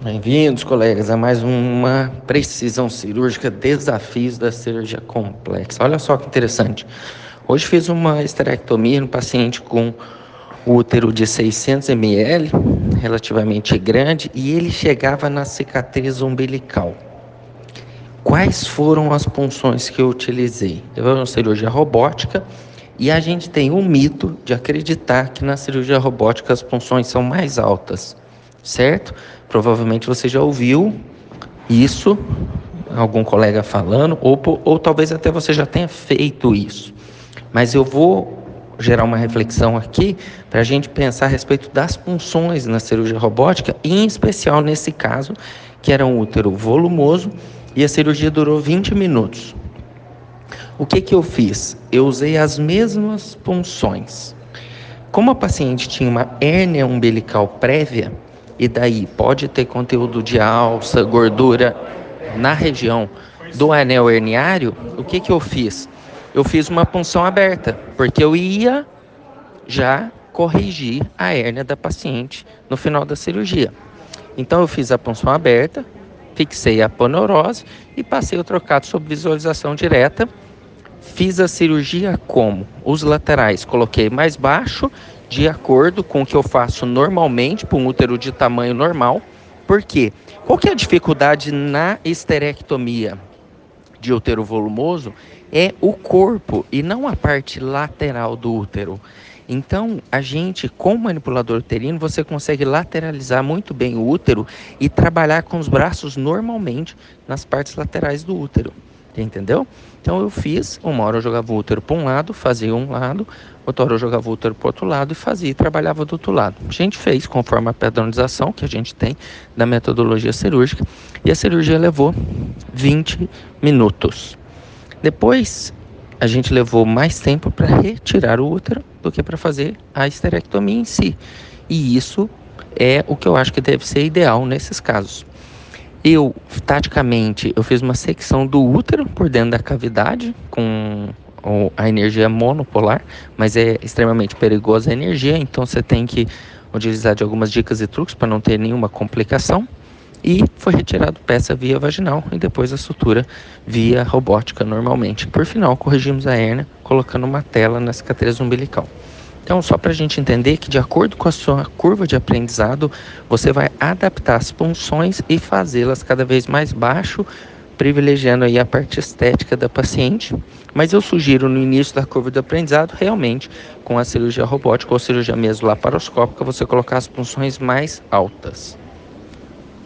Bem-vindos, colegas, a mais uma precisão cirúrgica, desafios da cirurgia complexa. Olha só que interessante. Hoje fiz uma esterectomia no paciente com útero de 600 ml, relativamente grande, e ele chegava na cicatriz umbilical. Quais foram as punções que eu utilizei? Eu uma cirurgia robótica e a gente tem o mito de acreditar que na cirurgia robótica as punções são mais altas certo? Provavelmente você já ouviu isso, algum colega falando, ou, ou talvez até você já tenha feito isso. Mas eu vou gerar uma reflexão aqui para a gente pensar a respeito das funções na cirurgia robótica, em especial nesse caso, que era um útero volumoso e a cirurgia durou 20 minutos. O que, que eu fiz? Eu usei as mesmas punções. Como a paciente tinha uma hérnia umbilical prévia, e daí pode ter conteúdo de alça, gordura na região do anel herniário, o que, que eu fiz? Eu fiz uma punção aberta, porque eu ia já corrigir a hérnia da paciente no final da cirurgia. Então eu fiz a punção aberta, fixei a panorose e passei o trocado sob visualização direta. Fiz a cirurgia como? Os laterais coloquei mais baixo de acordo com o que eu faço normalmente para um útero de tamanho normal. Por quê? Qual que é a dificuldade na esterectomia de útero volumoso? É o corpo e não a parte lateral do útero. Então, a gente, com o manipulador uterino, você consegue lateralizar muito bem o útero e trabalhar com os braços normalmente nas partes laterais do útero. Entendeu? Então eu fiz, uma hora eu jogava o útero para um lado, fazia um lado, outra hora eu jogava o útero para outro lado e fazia e trabalhava do outro lado. A gente fez conforme a padronização que a gente tem da metodologia cirúrgica e a cirurgia levou 20 minutos. Depois a gente levou mais tempo para retirar o útero do que para fazer a esterectomia em si. E isso é o que eu acho que deve ser ideal nesses casos. Eu, taticamente, eu fiz uma secção do útero por dentro da cavidade com a energia monopolar, mas é extremamente perigosa a energia, então você tem que utilizar de algumas dicas e truques para não ter nenhuma complicação. E foi retirado peça via vaginal e depois a sutura via robótica normalmente. Por final, corrigimos a hernia colocando uma tela na cicatriz umbilical. Então, só para a gente entender que, de acordo com a sua curva de aprendizado, você vai adaptar as punções e fazê-las cada vez mais baixo, privilegiando aí a parte estética da paciente. Mas eu sugiro no início da curva de aprendizado, realmente, com a cirurgia robótica ou cirurgia mesolaparoscópica, você colocar as punções mais altas.